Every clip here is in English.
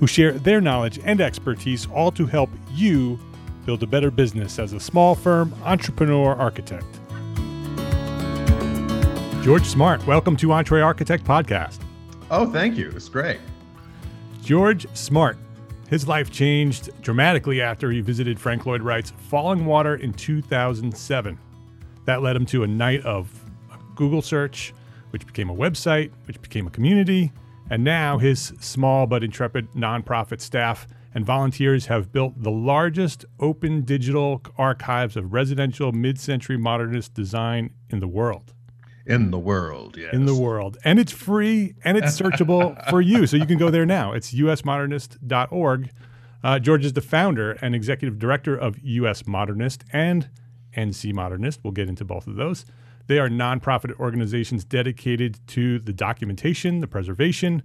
who share their knowledge and expertise, all to help you build a better business as a small firm entrepreneur architect. George Smart, welcome to EntreArchitect Podcast. Oh, thank you. It's great. George Smart. His life changed dramatically after he visited Frank Lloyd Wright's Fallingwater in 2007. That led him to a night of Google search, which became a website, which became a community, and now his small but intrepid nonprofit staff and volunteers have built the largest open digital archives of residential mid century modernist design in the world. In the world, yes. In the world. And it's free and it's searchable for you. So you can go there now. It's usmodernist.org. Uh, George is the founder and executive director of US Modernist and NC Modernist. We'll get into both of those. They are nonprofit organizations dedicated to the documentation, the preservation,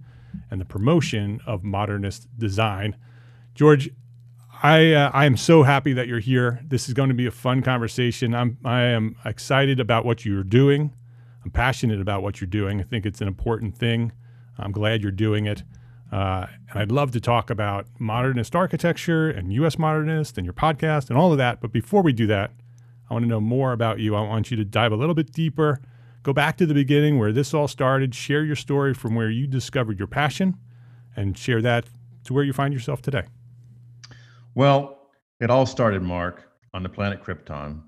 and the promotion of modernist design. George, I uh, I am so happy that you're here. This is going to be a fun conversation. I'm I am excited about what you're doing. I'm passionate about what you're doing. I think it's an important thing. I'm glad you're doing it. Uh, and I'd love to talk about modernist architecture and U.S. modernist and your podcast and all of that. But before we do that, I want to know more about you. I want you to dive a little bit deeper, go back to the beginning where this all started, share your story from where you discovered your passion, and share that to where you find yourself today. Well, it all started, Mark, on the planet Krypton.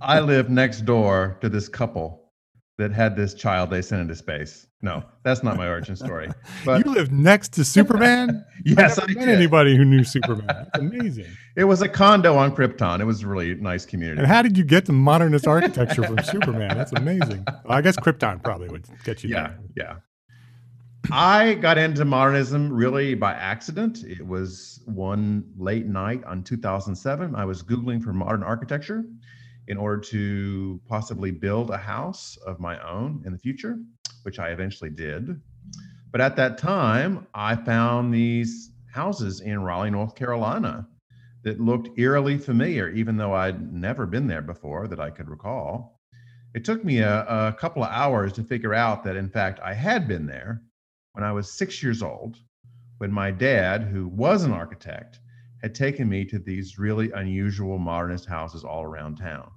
I live next door to this couple that had this child they sent into space. No, that's not my origin story. But you lived next to Superman. yes, I, I met anybody who knew Superman. That's amazing. It was a condo on Krypton. It was a really nice community. And how did you get the modernist architecture from Superman? That's amazing. Well, I guess Krypton probably would get you yeah, there. Yeah, I got into modernism really by accident. It was one late night on 2007. I was Googling for modern architecture in order to possibly build a house of my own in the future, which I eventually did. But at that time, I found these houses in Raleigh, North Carolina that looked eerily familiar, even though I'd never been there before that I could recall. It took me a, a couple of hours to figure out that, in fact, I had been there when I was six years old, when my dad, who was an architect, had taken me to these really unusual modernist houses all around town.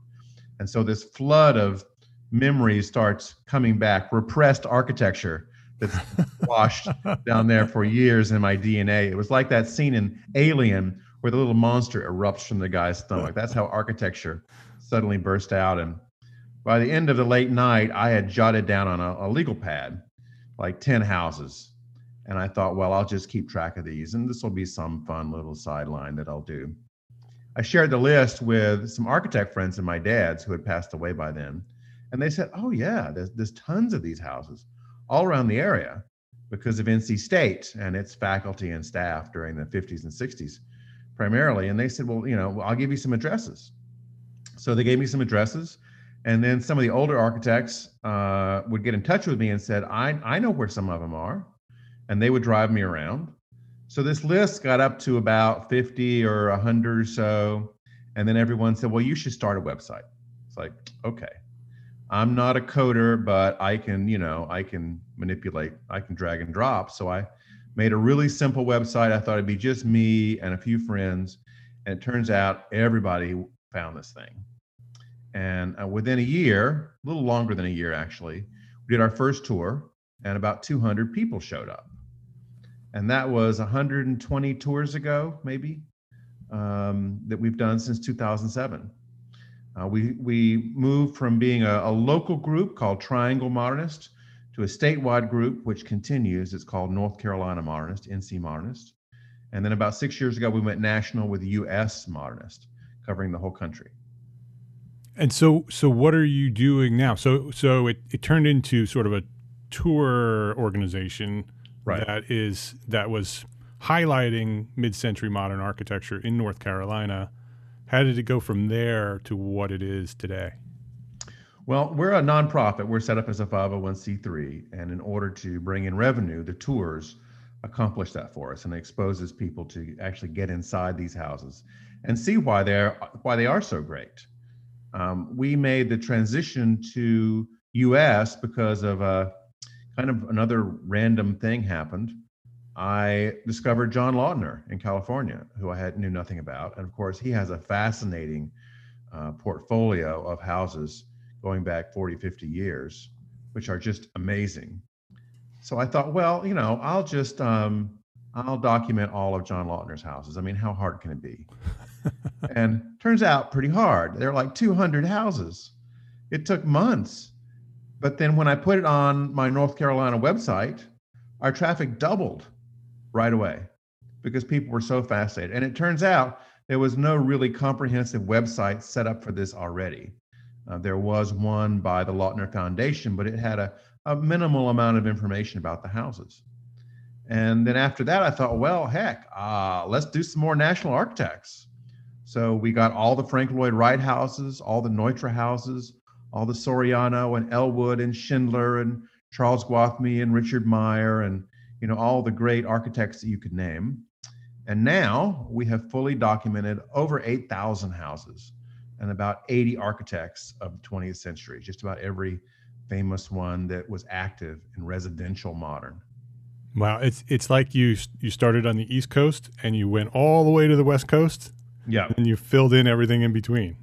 And so this flood of memories starts coming back, repressed architecture that's washed down there for years in my DNA. It was like that scene in Alien where the little monster erupts from the guy's stomach. That's how architecture suddenly burst out. And by the end of the late night, I had jotted down on a, a legal pad like 10 houses. And I thought, well, I'll just keep track of these, and this will be some fun little sideline that I'll do. I shared the list with some architect friends of my dad's who had passed away by then. And they said, oh, yeah, there's, there's tons of these houses all around the area because of NC State and its faculty and staff during the 50s and 60s primarily. And they said, well, you know, I'll give you some addresses. So they gave me some addresses. And then some of the older architects uh, would get in touch with me and said, I, I know where some of them are. And they would drive me around. So this list got up to about 50 or 100 or so. And then everyone said, well, you should start a website. It's like, okay. I'm not a coder, but I can, you know, I can manipulate, I can drag and drop. So I made a really simple website. I thought it'd be just me and a few friends. And it turns out everybody found this thing. And uh, within a year, a little longer than a year actually, we did our first tour and about 200 people showed up. And that was 120 tours ago, maybe, um, that we've done since 2007. Uh, we, we moved from being a, a local group called Triangle Modernist to a statewide group, which continues. It's called North Carolina Modernist, NC Modernist. And then about six years ago, we went national with US Modernist, covering the whole country. And so, so what are you doing now? So, so it, it turned into sort of a tour organization right. that is that was highlighting mid-century modern architecture in North Carolina. How did it go from there to what it is today? Well, we're a nonprofit. We're set up as a 501c3, and in order to bring in revenue, the tours accomplish that for us, and it exposes people to actually get inside these houses and see why they're why they are so great. Um, we made the transition to U.S. because of a kind of another random thing happened. I discovered John Lautner in California, who I had knew nothing about, and of course he has a fascinating uh, portfolio of houses going back 40, 50 years, which are just amazing. So I thought, well, you know, I'll just um, I'll document all of John Lautner's houses. I mean, how hard can it be? and turns out pretty hard. There are like 200 houses. It took months. But then when I put it on my North Carolina website, our traffic doubled right away because people were so fascinated. And it turns out there was no really comprehensive website set up for this already. Uh, there was one by the Lautner Foundation, but it had a, a minimal amount of information about the houses. And then after that, I thought, well, heck, uh, let's do some more national architects. So we got all the Frank Lloyd Wright houses, all the Neutra houses, all the Soriano and Ellwood and Schindler and Charles Gwathmey and Richard Meier and you know all the great architects that you could name. And now we have fully documented over 8,000 houses and about 80 architects of the 20th century, just about every famous one that was active in residential modern. Wow, it's it's like you you started on the East Coast and you went all the way to the West Coast. Yeah. And you filled in everything in between.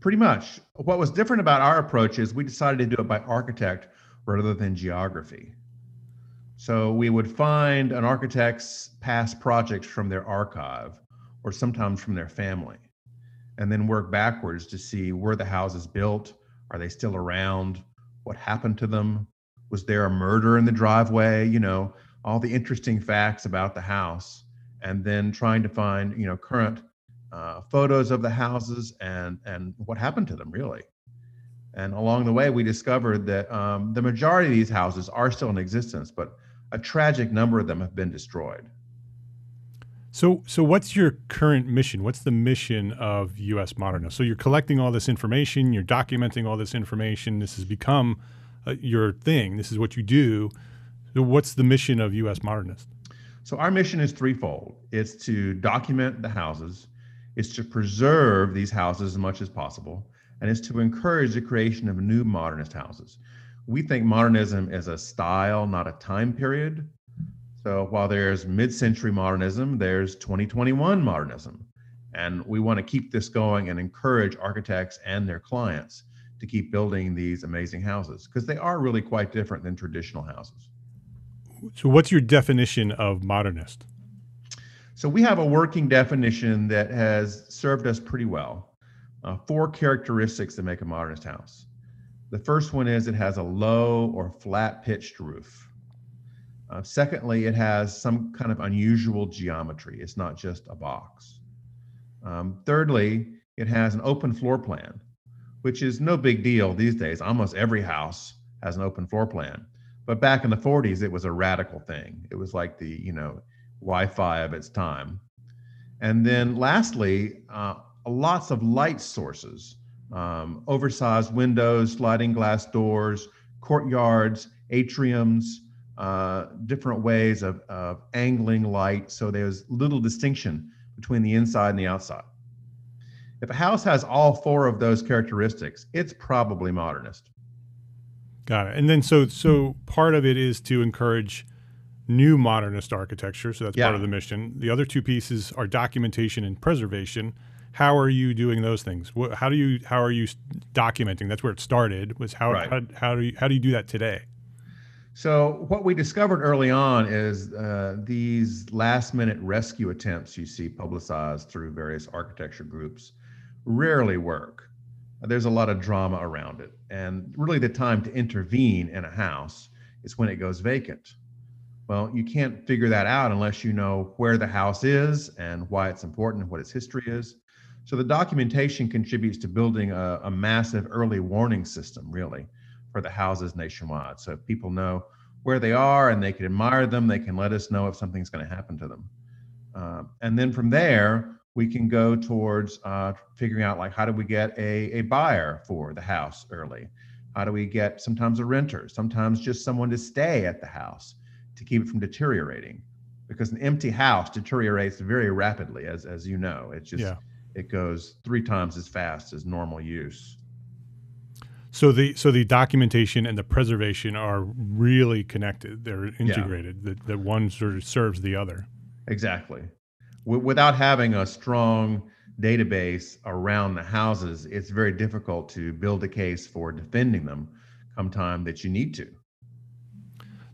Pretty much. What was different about our approach is we decided to do it by architect rather than geography. So we would find an architect's past projects from their archive or sometimes from their family and then work backwards to see where the house is built. Are they still around? What happened to them? Was there a murder in the driveway? You know, all the interesting facts about the house, and then trying to find, you know, current uh, photos of the houses and and what happened to them really. And along the way, we discovered that um, the majority of these houses are still in existence, but a tragic number of them have been destroyed. So, so what's your current mission? What's the mission of U.S. Modernist? So you're collecting all this information, you're documenting all this information. This has become uh, your thing. This is what you do. So what's the mission of U.S. Modernist? So our mission is threefold. It's to document the houses, it's to preserve these houses as much as possible, and is to encourage the creation of new modernist houses. We think modernism is a style, not a time period. So while there's mid-century modernism, there's 2021 modernism. And we want to keep this going and encourage architects and their clients to keep building these amazing houses because they are really quite different than traditional houses. So, what's your definition of modernist? So, we have a working definition that has served us pretty well. Uh, four characteristics that make a modernist house. The first one is it has a low or flat pitched roof. Uh, secondly, it has some kind of unusual geometry. It's not just a box. Um, thirdly, it has an open floor plan, which is no big deal these days. Almost every house has an open floor plan. But back in the 40s, it was a radical thing. It was like the, you know, Wi-Fi of its time. And then lastly, uh, lots of light sources, um, oversized windows, sliding glass doors, courtyards, atriums, uh, different ways of, of angling light. So there's little distinction between the inside and the outside. If a house has all four of those characteristics, it's probably modernist. Got it. And then so so part of it is to encourage new modernist architecture. So that's yeah. part of the mission. The other two pieces are documentation and preservation. How are you doing those things? How do you how are you documenting? That's where it started. Was how right. how, how do you how do you do that today? So what we discovered early on is uh, these last minute rescue attempts you see publicized through various architecture groups rarely work. There's a lot of drama around it. And really, the time to intervene in a house is when it goes vacant. Well, you can't figure that out unless you know where the house is and why it's important and what its history is. So, the documentation contributes to building a, a massive early warning system, really, for the houses nationwide. So, if people know where they are and they can admire them, they can let us know if something's going to happen to them. Uh, and then from there, we can go towards uh, figuring out like how do we get a, a buyer for the house early how do we get sometimes a renter sometimes just someone to stay at the house to keep it from deteriorating because an empty house deteriorates very rapidly as as you know it just yeah. it goes three times as fast as normal use so the so the documentation and the preservation are really connected they're integrated yeah. that, that one sort of serves the other exactly w- without having a strong database around the houses, it's very difficult to build a case for defending them come time that you need to.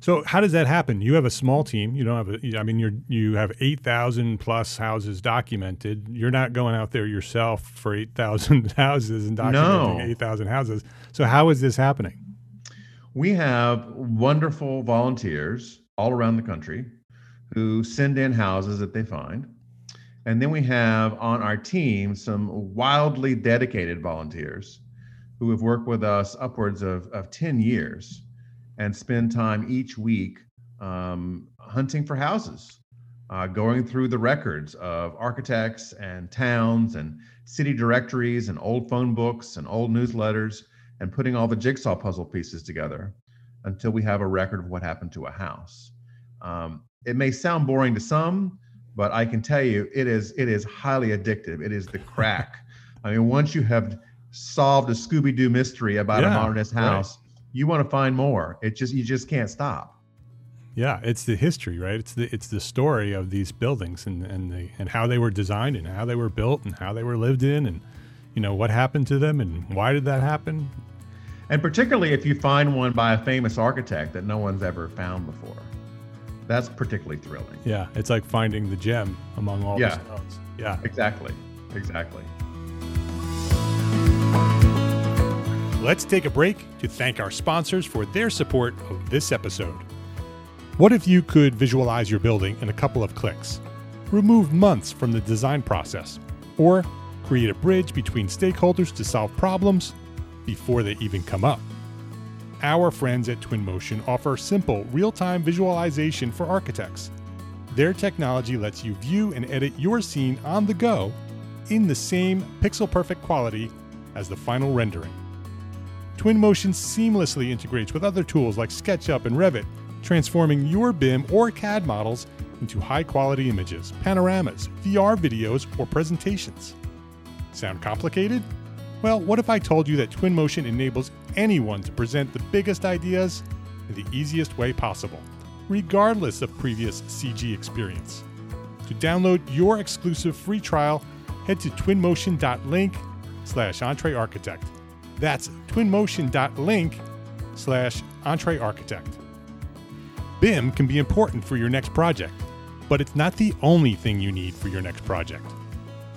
So how does that happen? You have a small team. You don't have a. I mean, you're you have eight thousand plus houses documented. You're not going out there yourself for eight thousand houses and documenting no. eight thousand houses. So how is this happening? We have wonderful volunteers all around the country who send in houses that they find. And then we have on our team some wildly dedicated volunteers who have worked with us upwards of, of 10 years and spend time each week um, hunting for houses, uh, going through the records of architects and towns and city directories and old phone books and old newsletters and putting all the jigsaw puzzle pieces together until we have a record of what happened to a house. Um, it may sound boring to some, but I can tell you it is it is highly addictive. It is the crack. I mean, once you have solved a Scooby Doo mystery about yeah, a modernist house. You want to find more. It just you just can't stop. Yeah, it's the history, right? It's the it's the story of these buildings and and the and how they were designed and how they were built and how they were lived in and you know what happened to them and why did that happen. And particularly if you find one by a famous architect that no one's ever found before. That's particularly thrilling. Yeah, it's like finding the gem among all yeah. the stones. Yeah, exactly, exactly. Let's take a break to thank our sponsors for their support of this episode. What if you could visualize your building in a couple of clicks? Remove months from the design process, or create a bridge between stakeholders to solve problems before they even come up our friends at Twinmotion offer simple, real time visualization for architects. Their technology lets you view and edit your scene on the go in the same pixel perfect quality as the final rendering. Twinmotion seamlessly integrates with other tools like SketchUp and Revit, transforming your BIM or CAD models into high quality images, panoramas, VR videos, or presentations. Sound complicated? Well, what if I told you that Twinmotion enables anyone to present the biggest ideas in the easiest way possible, regardless of previous CG experience? To download your exclusive free trial, head to twinmotion.link slash entrearchitect. That's twinmotion.link slash entrearchitect. BIM can be important for your next project, but it's not the only thing you need for your next project.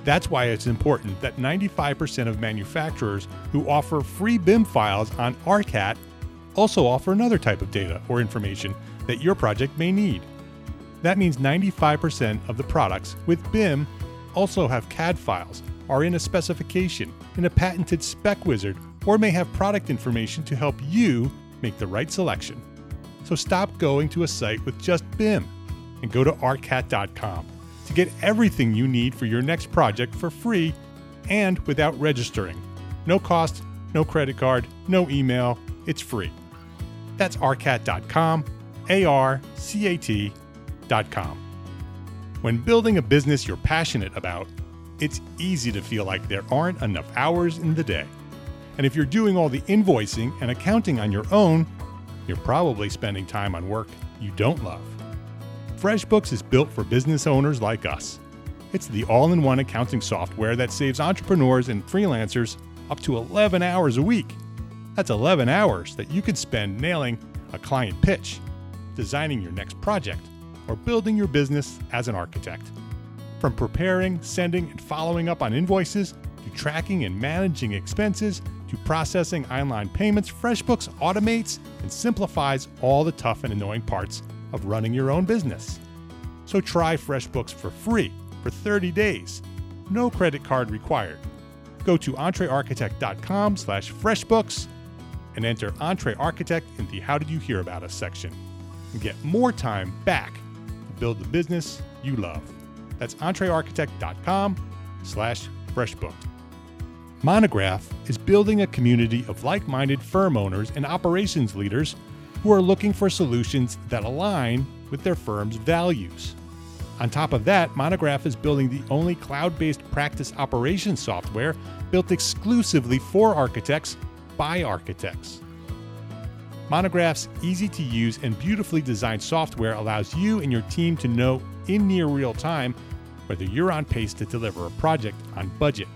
That's why it's important that 95% of manufacturers who offer free BIM files on ARCAT also offer another type of data or information that your project may need. That means 95% of the products with BIM also have CAD files, are in a specification, in a patented spec wizard, or may have product information to help you make the right selection. So stop going to a site with just BIM and go to arcat.com to get everything you need for your next project for free and without registering. No cost, no credit card, no email. It's free. That's arcat.com, A R C A T.com. When building a business you're passionate about, it's easy to feel like there aren't enough hours in the day. And if you're doing all the invoicing and accounting on your own, you're probably spending time on work you don't love. FreshBooks is built for business owners like us. It's the all in one accounting software that saves entrepreneurs and freelancers up to 11 hours a week. That's 11 hours that you could spend nailing a client pitch, designing your next project, or building your business as an architect. From preparing, sending, and following up on invoices, to tracking and managing expenses, to processing online payments, FreshBooks automates and simplifies all the tough and annoying parts of running your own business. So try FreshBooks for free for 30 days. No credit card required. Go to entrearchitect.com slash freshbooks and enter EntreArchitect in the How Did You Hear About Us section and get more time back to build the business you love. That's entrearchitect.com slash freshbook. Monograph is building a community of like minded firm owners and operations leaders who are looking for solutions that align with their firm's values. On top of that, Monograph is building the only cloud based practice operations software built exclusively for architects by architects. Monograph's easy to use and beautifully designed software allows you and your team to know in near real time whether you're on pace to deliver a project on budget.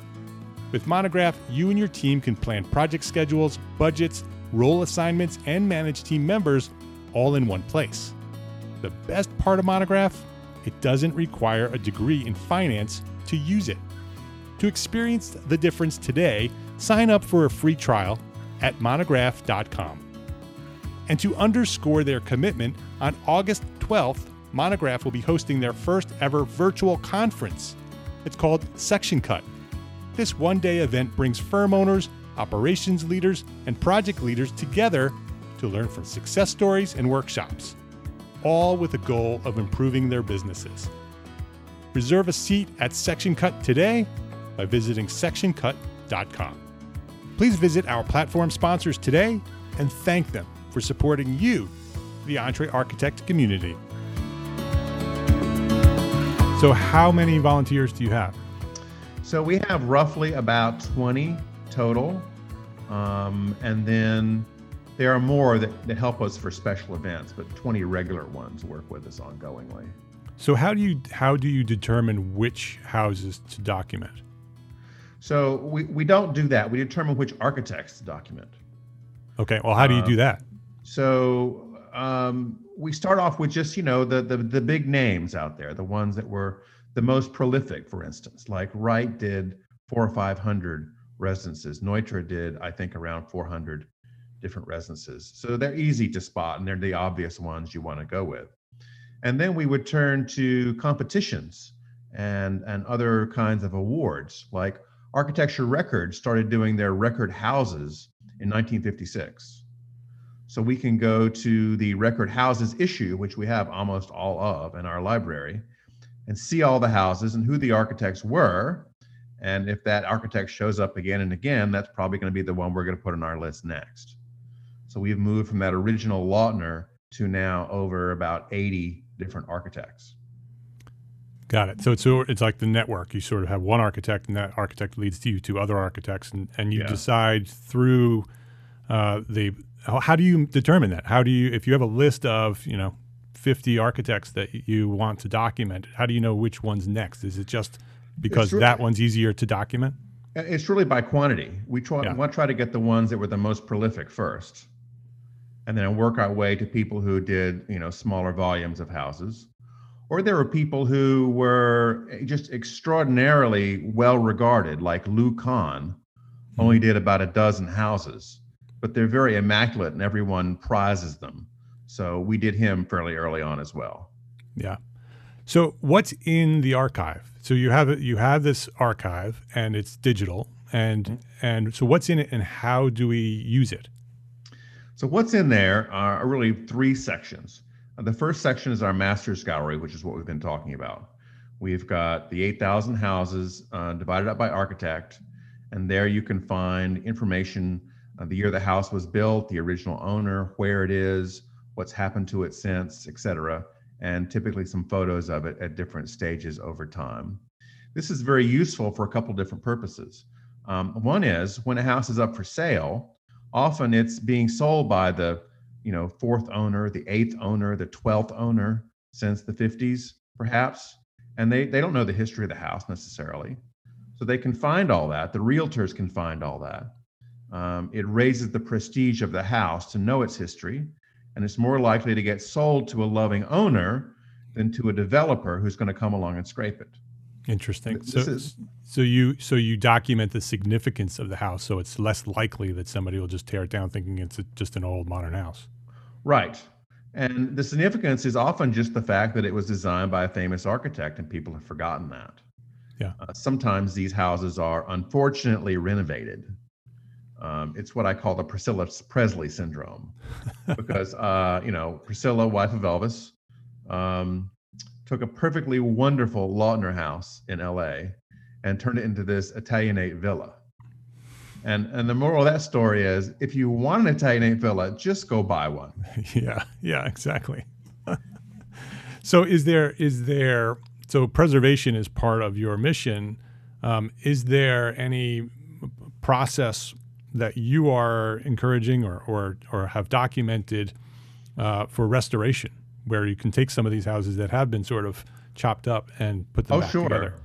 With Monograph, you and your team can plan project schedules, budgets, role assignments, and manage team members all in one place. The best part of Monograph? It doesn't require a degree in finance to use it. To experience the difference today, sign up for a free trial at monograph.com. And to underscore their commitment, on August 12th, Monograph will be hosting their first ever virtual conference. It's called Section Cut. This one day event brings firm owners, operations leaders, and project leaders together to learn from success stories and workshops, all with the goal of improving their businesses. Reserve a seat at Section Cut today by visiting sectioncut.com. Please visit our platform sponsors today and thank them for supporting you, the EntreArchitect community. So, how many volunteers do you have? So we have roughly about 20 total. Um, and then there are more that, that help us for special events, but 20 regular ones work with us ongoingly. So how do you how do you determine which houses to document? So we, we don't do that. We determine which architects to document. Okay. Well, how do you do that? So um, we start off with just you know the, the the big names out there, the ones that were the most prolific, for instance, like Wright did four or five hundred residences. Neutra did, I think, around 400 different residences. So they're easy to spot, and they're the obvious ones you want to go with. And then we would turn to competitions and and other kinds of awards, like Architecture Records started doing their record houses in 1956. So we can go to the record houses issue, which we have almost all of in our library, and see all the houses and who the architects were. And if that architect shows up again and again, that's probably going to be the one we're going to put on our list next. So we've moved from that original Lautner to now over about 80 different architects. Got it. So it's it's like the network. You sort of have one architect, and that architect leads to you to other architects, and, and you yeah. decide through uh, the how, how do you determine that? How do you, if you have a list of, you know, 50 architects that you want to document, how do you know which one's next? Is it just because really, that one's easier to document? Uh, it's really by quantity. We try, yeah. want to try to get the ones that were the most prolific first. and then work our way to people who did, you know, smaller volumes of houses. Or there were people who were eh, just extraordinarily well regarded, like Lou Kahn, only hmm. did about a dozen houses, but they're very immaculate and everyone prizes them. So we did him fairly early on as well. Yeah. So what's in the archive? So you have you have this archive and it's digital and mm-hmm. and so what's in it and how do we use it? So what's in there are really three sections. The first section is our master's gallery, which is what we've been talking about. We've got the 8,000 houses uh, divided up by architect, and there you can find information uh, the year the house was built, the original owner, where it is, what's happened to it since, etc and typically some photos of it at different stages over time. This is very useful for a couple different purposes. Um, one is when a house is up for sale, often it's being sold by the you know fourth owner, the eighth owner, the twelfth owner since the 50s, perhaps, and they they don't know the history of the house necessarily, so they can find all that. The realtors can find all that. Um, it raises the prestige of the house to know its history and it's more likely to get sold to a loving owner than to a developer who's going to come along and scrape it. Interesting. This so, is, so you so you document the significance of the house, so it's less likely that somebody will just tear it down thinking it's a, just an old modern house. Right. And the significance is often just the fact that it was designed by a famous architect, and people have forgotten that. Yeah. Uh, sometimes these houses are unfortunately renovated um, it's what I call the Priscilla Presley syndrome, because uh, you know Priscilla, wife of Elvis, um, took a perfectly wonderful Lautner house in L.A. and turned it into this Italianate villa. And and the moral of that story is, if you want an Italianate villa, just go buy one. Yeah, yeah, exactly. so is there is there so preservation is part of your mission? Um, is there any process that you are encouraging or, or, or have documented uh, for restoration, where you can take some of these houses that have been sort of chopped up and put them oh, back sure. together?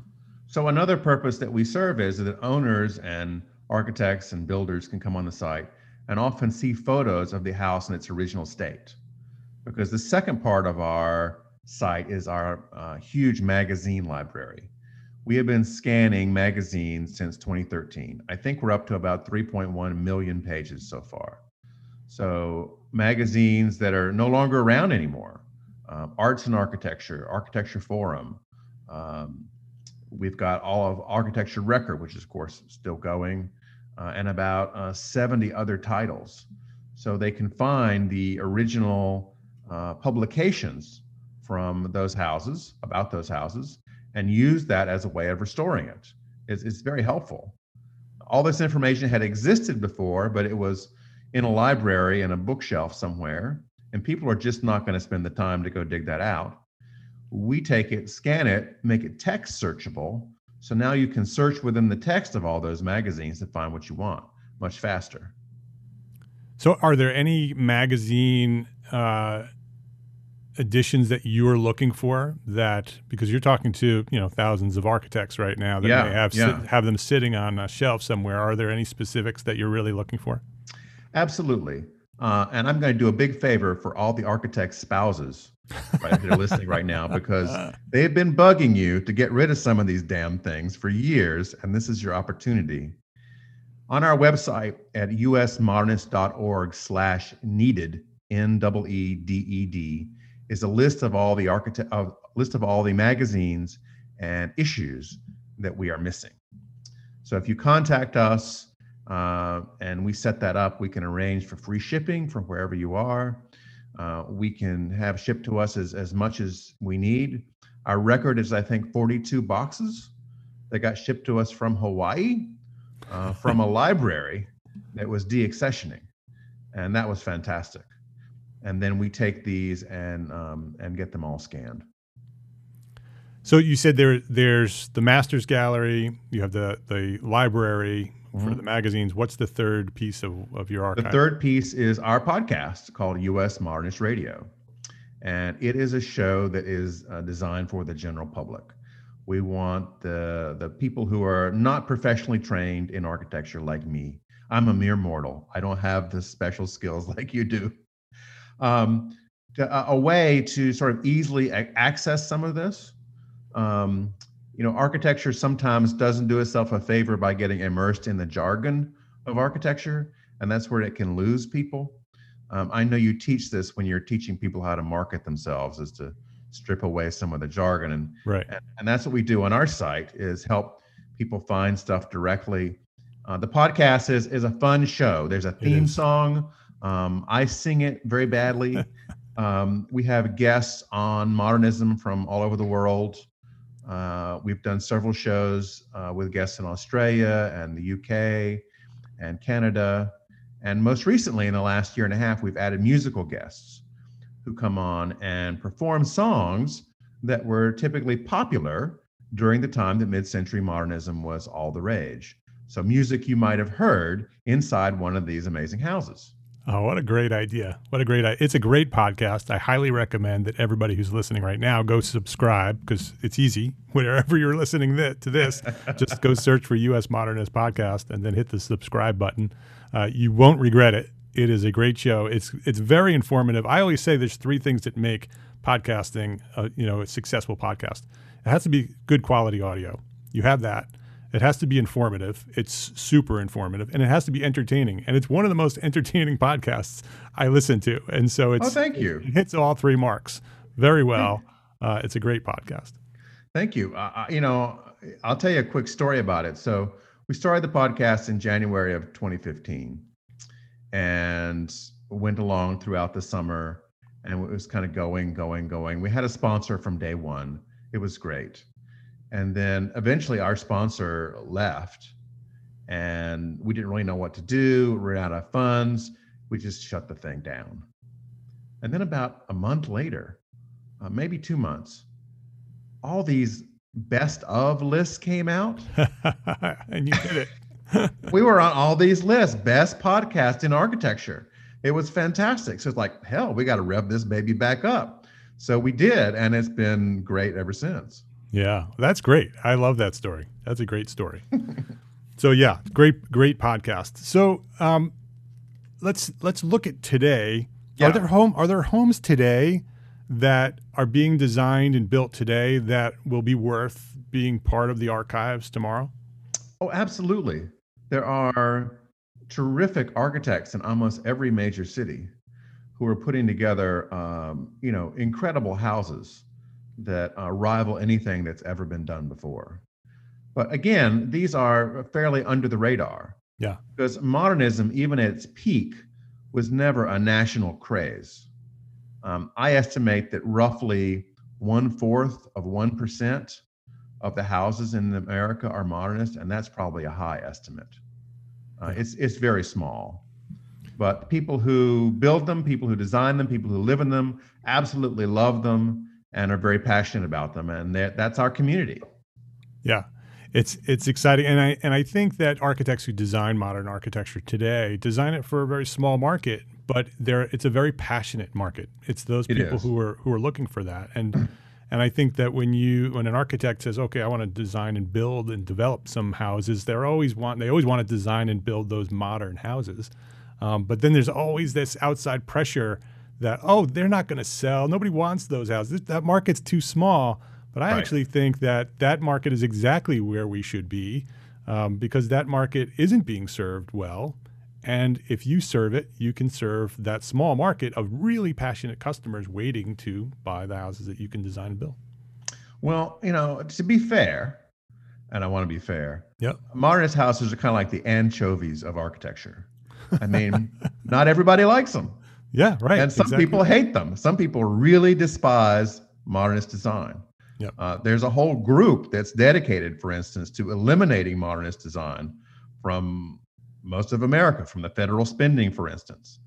So another purpose that we serve is that owners and architects and builders can come on the site and often see photos of the house in its original state. Because the second part of our site is our uh, huge magazine library. We have been scanning magazines since 2013. I think we're up to about 3.1 million pages so far. So, magazines that are no longer around anymore um, Arts and Architecture, Architecture Forum. Um, we've got all of Architecture Record, which is, of course, still going, uh, and about uh, 70 other titles. So, they can find the original uh, publications from those houses, about those houses, and use that as a way of restoring it. It's, it's very helpful. All this information had existed before, but it was in a library and a bookshelf somewhere, and people are just not going to spend the time to go dig that out. We take it, scan it, make it text searchable. So now you can search within the text of all those magazines to find what you want much faster. So, are there any magazine uh, additions that you are looking for that because you're talking to you know thousands of architects right now that yeah, may have yeah. sit, have them sitting on a shelf somewhere. Are there any specifics that you're really looking for? Absolutely. Uh, and i'm going to do a big favor for all the architects spouses right that are listening right now because they've been bugging you to get rid of some of these damn things for years and this is your opportunity. On our website at usmodernist.org slash needed n-e-e-d-e-d is a list of all the architect of list of all the magazines and issues that we are missing. So if you contact us uh, and we set that up, we can arrange for free shipping from wherever you are. Uh, we can have shipped to us as, as much as we need. Our record is, I think, 42 boxes that got shipped to us from Hawaii uh, from a library that was deaccessioning. And that was fantastic and then we take these and um, and get them all scanned. So you said there there's the masters gallery, you have the the library mm-hmm. for the magazines. What's the third piece of, of your archive? The third piece is our podcast called US Modernist Radio. And it is a show that is uh, designed for the general public. We want the the people who are not professionally trained in architecture like me. I'm a mere mortal. I don't have the special skills like you do Um, to, a way to sort of easily access some of this. Um, you know, architecture sometimes doesn't do itself a favor by getting immersed in the jargon of architecture, and that's where it can lose people. Um, I know you teach this when you're teaching people how to market themselves, is to strip away some of the jargon, and right, and, and that's what we do on our site is help people find stuff directly. Uh, the podcast is is a fun show. There's a theme song. Um, I sing it very badly. um, we have guests on modernism from all over the world. Uh, we've done several shows uh, with guests in Australia and the UK and Canada. And most recently, in the last year and a half, we've added musical guests who come on and perform songs that were typically popular during the time that mid century modernism was all the rage. So, music you might have heard inside one of these amazing houses. Oh, what a great idea. What a great idea. It's a great podcast. I highly recommend that everybody who's listening right now go subscribe because it's easy. Wherever you're listening to this, just go search for US Modernist Podcast and then hit the subscribe button. Uh, you won't regret it. It is a great show. It's it's very informative. I always say there's three things that make podcasting, uh, you know, a successful podcast. It has to be good quality audio. You have that. It has to be informative. It's super informative, and it has to be entertaining. And it's one of the most entertaining podcasts I listen to. And so it's oh, thank you. It hits all three marks very well. Uh, it's a great podcast. Thank you. Uh, you know, I'll tell you a quick story about it. So we started the podcast in January of 2015, and went along throughout the summer, and it was kind of going, going, going. We had a sponsor from day one. It was great and then eventually our sponsor left and we didn't really know what to do. We ran out of funds. We just shut the thing down. And then about a month later, uh, maybe two months, all these best of lists came out. and you did it. we were on all these lists, best podcast in architecture. It was fantastic. So it's like, hell, we got to rev this baby back up. So we did, and it's been great ever since. Yeah, that's great. I love that story. That's a great story. so yeah, great, great podcast. So um, let's let's look at today. Yeah. Are there home are there homes today that are being designed and built today that will be worth being part of the archives tomorrow? Oh, absolutely. There are terrific architects in almost every major city who are putting together, um, you know, incredible houses that uh, rival anything that's ever been done before. But again, these are fairly under the radar. Yeah. Because modernism, even at its peak, was never a national craze. Um, I estimate that roughly one fourth of 1% of the houses in America are modernist, and that's probably a high estimate. Uh, it's, it's very small. But people who build them, people who design them, people who live in them absolutely love them and are very passionate about them and that's our community. Yeah. It's it's exciting and i and i think that architects who design modern architecture today design it for a very small market but there it's a very passionate market. It's those people who are who are looking for that and and i think that when you when an architect says okay i want to design and build and develop some houses they're always want they always want to design and build those modern houses. Um, but then there's always this outside pressure that oh they're not going to sell. Nobody wants those houses. That market's too small but i right. actually think that that market is exactly where we should be um, because that market isn't being served well. And if you serve it you can serve that small market of really passionate customers waiting to buy the houses that you can design and build. Well you know to be fair and i want to be fair yep. modernist houses are kind of like the anchovies of architecture. I mean not everybody likes them yeah, right. And some exactly. people hate them. Some people really despise modernist design. Yep. Uh, there's a whole group that's dedicated, for instance, to eliminating modernist design from most of America, from the federal spending, for instance.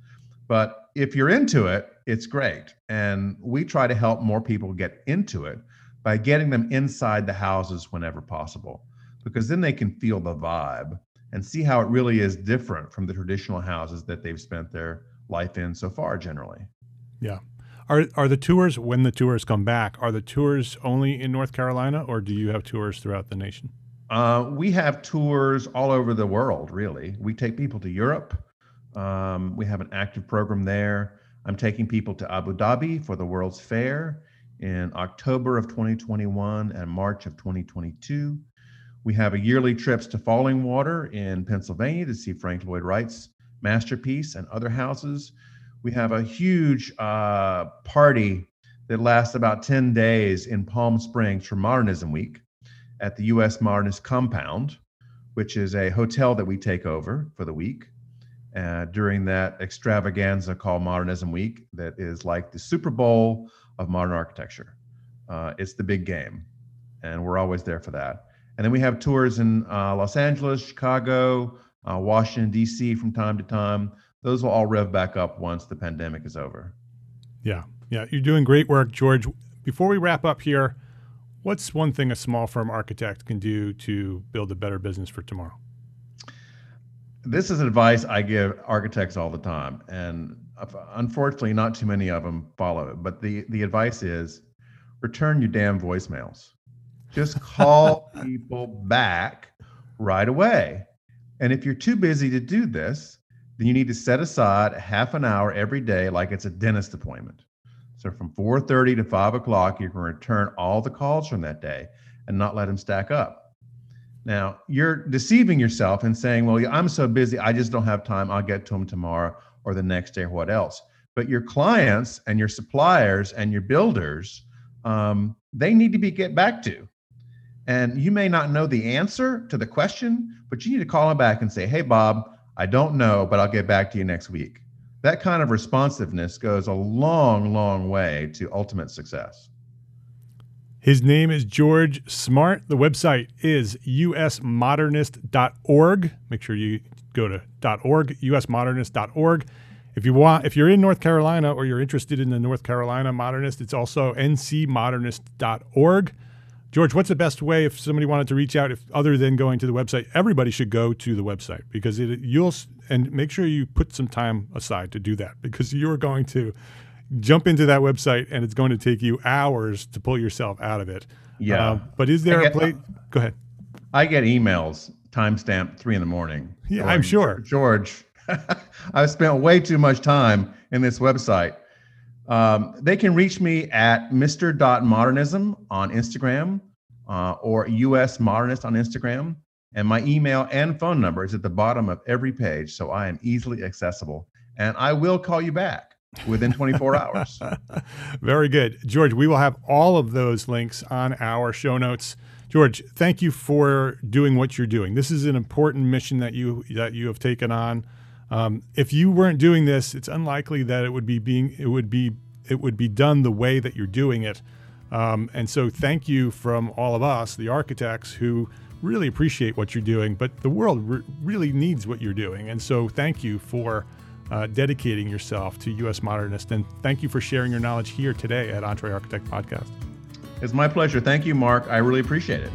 But if you're into it, it's great. And we try to help more people get into it by getting them inside the houses whenever possible, because then they can feel the vibe and see how it really is different from the traditional houses that they've spent their life in so far generally. Yeah. Are are the tours when the tours come back? Are the tours only in North Carolina, or do you have tours throughout the nation? Uh, we have tours all over the world. Really, we take people to Europe. Um, we have an active program there. I'm taking people to Abu Dhabi for the World's Fair in October of 2021 and March of 2022. We have a yearly trips to Fallingwater in Pennsylvania to see Frank Lloyd Wright's masterpiece and other houses. We have a huge uh, party that lasts about 10 days in Palm Springs for Modernism Week at the US Modernist Compound, which is a hotel that we take over for the week. Uh, during that extravaganza called Modernism Week, that is like the Super Bowl of modern architecture. Uh, it's the big game, and we're always there for that. And then we have tours in uh, Los Angeles, Chicago, uh, Washington, D.C. from time to time. Those will all rev back up once the pandemic is over. Yeah. Yeah. You're doing great work, George. Before we wrap up here, what's one thing a small firm architect can do to build a better business for tomorrow? This is advice I give architects all the time. And unfortunately, not too many of them follow it. But the, the advice is return your damn voicemails. Just call people back right away. And if you're too busy to do this, then you need to set aside half an hour every day like it's a dentist appointment. So from 4:30 to 5 o'clock, you can return all the calls from that day and not let them stack up. Now you're deceiving yourself and saying, "Well, I'm so busy, I just don't have time. I'll get to them tomorrow or the next day or what else." But your clients and your suppliers and your builders, um, they need to be get back to. And you may not know the answer to the question, but you need to call them back and say, Hey, Bob, I don't know, but I'll get back to you next week. That kind of responsiveness goes a long, long way to ultimate success. His name is George Smart. The website is usmodernist.org. Make sure you go to .org, usmodernist.org. If you want, if you're in North Carolina or you're interested in the North Carolina Modernist, it's also ncmodernist.org. George, what's the best way if somebody wanted to reach out, if other than going to the website? Everybody should go to the website because it, you'll and make sure you put some time aside to do that because you're going to jump into that website and it's going to take you hours to pull yourself out of it. Yeah. Uh, but is there get, a place? Go ahead. I get emails timestamp three in the morning. Yeah, I'm sure. George, I've spent way too much time in this website. Um, they can reach me at Mr. on Instagram uh, or US Modernist on Instagram. And my email and phone number is at the bottom of every page. So I am easily accessible. And I will call you back within 24 hours. Very good. George, we will have all of those links on our show notes. George, thank you for doing what you're doing. This is an important mission that you that you have taken on. Um, if you weren't doing this, it's unlikely that it would be being it would be it would be done the way that you're doing it. Um, and so, thank you from all of us, the architects, who really appreciate what you're doing. But the world re- really needs what you're doing, and so thank you for uh, dedicating yourself to U.S. Modernist, and thank you for sharing your knowledge here today at EntreArchitect Podcast. It's my pleasure. Thank you, Mark. I really appreciate it.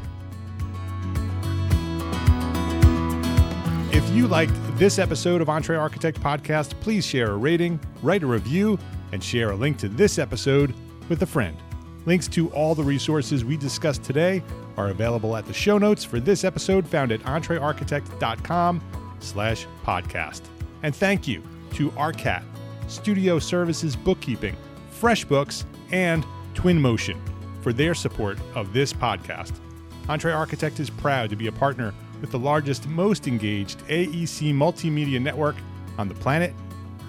If you liked this episode of EntreArchitect Podcast, please share a rating, write a review, and share a link to this episode with a friend. Links to all the resources we discussed today are available at the show notes for this episode found at entrearchitect.com slash podcast. And thank you to ARCAT, Studio Services Bookkeeping, FreshBooks, and Twinmotion for their support of this podcast. EntreArchitect is proud to be a partner with the largest, most engaged AEC multimedia network on the planet,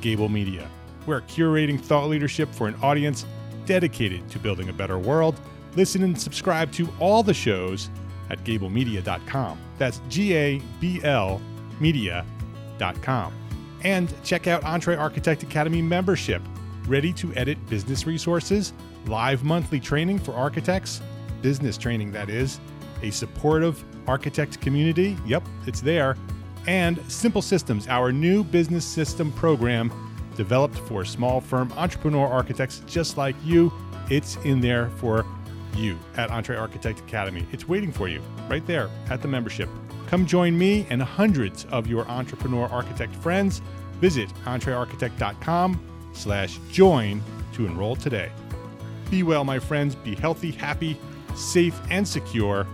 Gabl Media. We're curating thought leadership for an audience dedicated to building a better world. Listen and subscribe to all the shows at gablmedia.com. That's G A B L media.com. And check out EntreArchitect Academy membership. Ready to edit business resources, live monthly training for architects, business training that is, a supportive architect community. Yep, it's there. And Simple Systems, our new business system program developed for small firm entrepreneur architects just like you. It's in there for you at EntreArchitect Academy. It's waiting for you right there at the membership. Come join me and hundreds of your entrepreneur architect friends. Visit entrearchitect.com slash join to enroll today. Be well, my friends. Be healthy, happy, safe, and secure.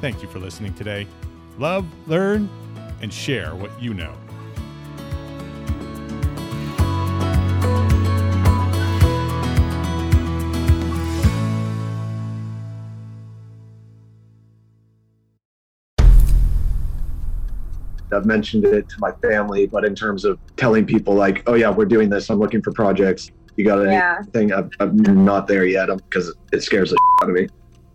Thank you for listening today. Love, learn, and share what you know. I've mentioned it to my family, but in terms of telling people, like, oh, yeah, we're doing this, I'm looking for projects. You got anything? Yeah. I'm, I'm not there yet because it scares the out of me.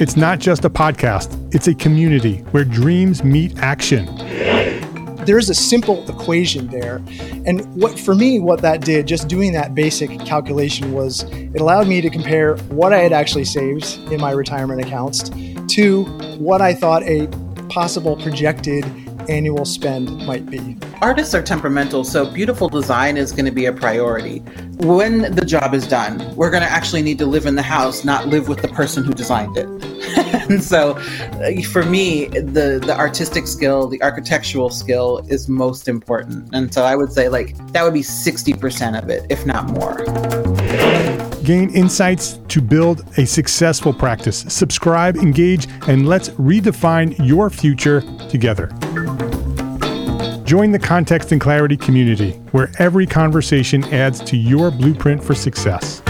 It's not just a podcast, it's a community where dreams meet action. There's a simple equation there. And what for me, what that did, just doing that basic calculation was it allowed me to compare what I had actually saved in my retirement accounts to what I thought a possible projected annual spend might be. Artists are temperamental, so beautiful design is going to be a priority. When the job is done, we're going to actually need to live in the house, not live with the person who designed it. and so uh, for me, the the artistic skill, the architectural skill is most important. And so I would say like that would be 60% of it, if not more gain insights to build a successful practice. Subscribe, engage, and let's redefine your future together. Join the Context and Clarity community, where every conversation adds to your blueprint for success.